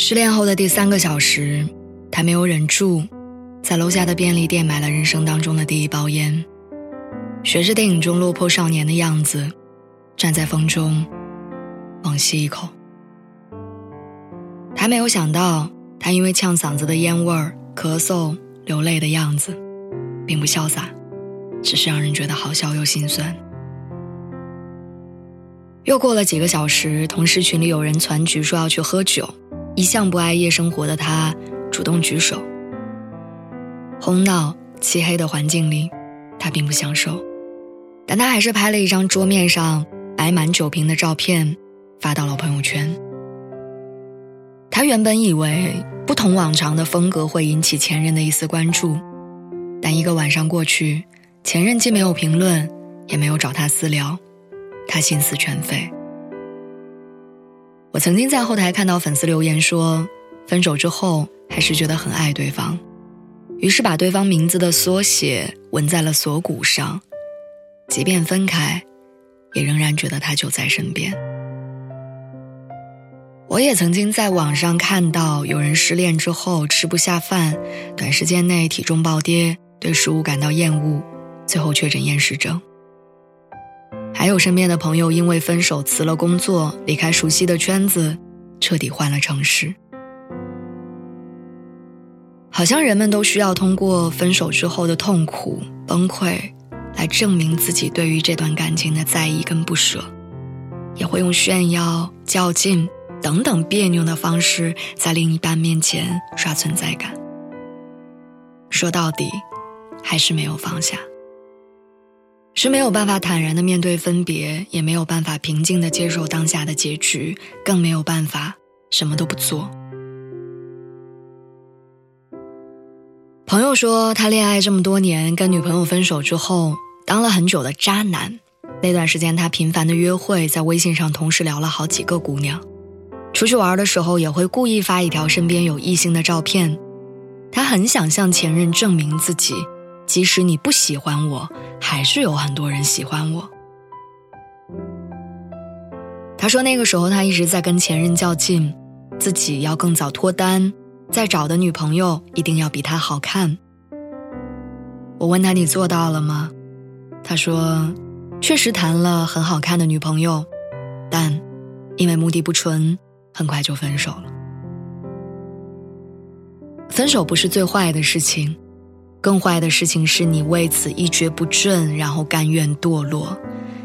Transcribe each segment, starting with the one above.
失恋后的第三个小时，他没有忍住，在楼下的便利店买了人生当中的第一包烟，学着电影中落魄少年的样子，站在风中，猛吸一口。他没有想到，他因为呛嗓子的烟味儿、咳嗽、流泪的样子，并不潇洒，只是让人觉得好笑又心酸。又过了几个小时，同事群里有人攒局说要去喝酒。一向不爱夜生活的他主动举手。哄闹漆黑的环境里，他并不享受，但他还是拍了一张桌面上摆满酒瓶的照片，发到了朋友圈。他原本以为不同往常的风格会引起前任的一丝关注，但一个晚上过去，前任既没有评论，也没有找他私聊，他心思全废。我曾经在后台看到粉丝留言说，分手之后还是觉得很爱对方，于是把对方名字的缩写纹在了锁骨上，即便分开，也仍然觉得他就在身边。我也曾经在网上看到有人失恋之后吃不下饭，短时间内体重暴跌，对食物感到厌恶，最后确诊厌食症。还有身边的朋友因为分手辞了工作，离开熟悉的圈子，彻底换了城市。好像人们都需要通过分手之后的痛苦崩溃，来证明自己对于这段感情的在意跟不舍，也会用炫耀、较劲等等别扭的方式，在另一半面前刷存在感。说到底，还是没有放下。是没有办法坦然的面对分别，也没有办法平静的接受当下的结局，更没有办法什么都不做。朋友说，他恋爱这么多年，跟女朋友分手之后，当了很久的渣男。那段时间，他频繁的约会，在微信上同时聊了好几个姑娘，出去玩的时候也会故意发一条身边有异性的照片。他很想向前任证明自己。即使你不喜欢我，还是有很多人喜欢我。他说那个时候他一直在跟前任较劲，自己要更早脱单，再找的女朋友一定要比他好看。我问他你做到了吗？他说，确实谈了很好看的女朋友，但因为目的不纯，很快就分手了。分手不是最坏的事情。更坏的事情是你为此一蹶不振，然后甘愿堕落，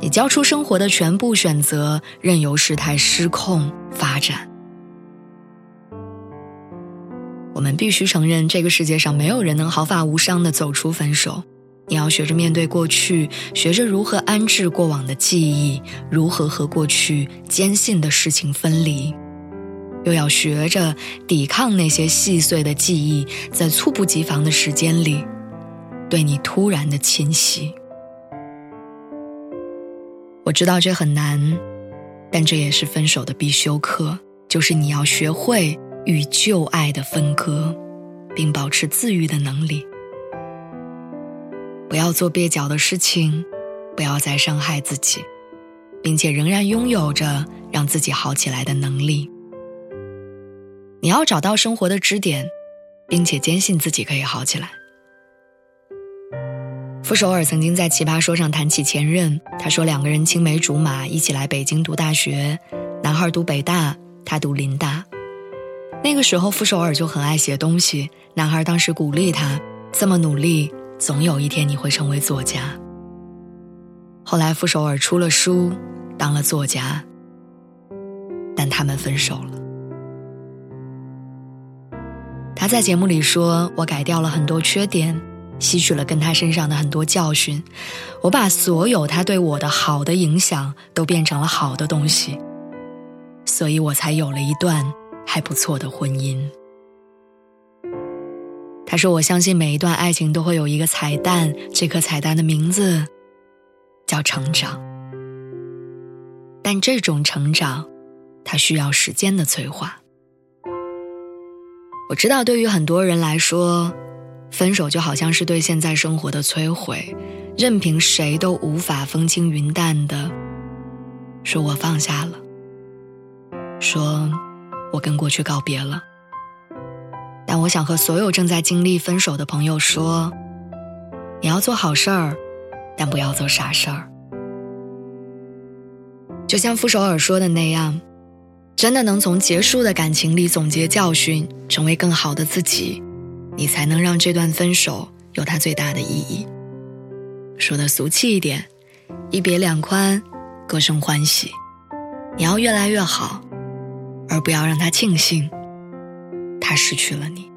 你交出生活的全部选择，任由事态失控发展。我们必须承认，这个世界上没有人能毫发无伤的走出分手。你要学着面对过去，学着如何安置过往的记忆，如何和过去坚信的事情分离。又要学着抵抗那些细碎的记忆，在猝不及防的时间里，对你突然的侵袭。我知道这很难，但这也是分手的必修课，就是你要学会与旧爱的分割，并保持自愈的能力。不要做蹩脚的事情，不要再伤害自己，并且仍然拥有着让自己好起来的能力。你要找到生活的支点，并且坚信自己可以好起来。傅首尔曾经在《奇葩说》上谈起前任，他说两个人青梅竹马，一起来北京读大学，男孩读北大，他读林大。那个时候傅首尔就很爱写东西，男孩当时鼓励他这么努力，总有一天你会成为作家。后来傅首尔出了书，当了作家，但他们分手了。他在节目里说：“我改掉了很多缺点，吸取了跟他身上的很多教训，我把所有他对我的好的影响都变成了好的东西。所以我才有了一段还不错的婚姻。他说：“我相信每一段爱情都会有一个彩蛋，这颗彩蛋的名字叫成长。但这种成长，它需要时间的催化。我知道，对于很多人来说，分手就好像是对现在生活的摧毁，任凭谁都无法风轻云淡的说我放下了，说我跟过去告别了。”但我想和所有正在经历分手的朋友说：你要做好事儿，但不要做傻事儿。就像傅首尔说的那样，真的能从结束的感情里总结教训，成为更好的自己，你才能让这段分手有它最大的意义。说的俗气一点，一别两宽，各生欢喜。你要越来越好，而不要让他庆幸。他失去了你。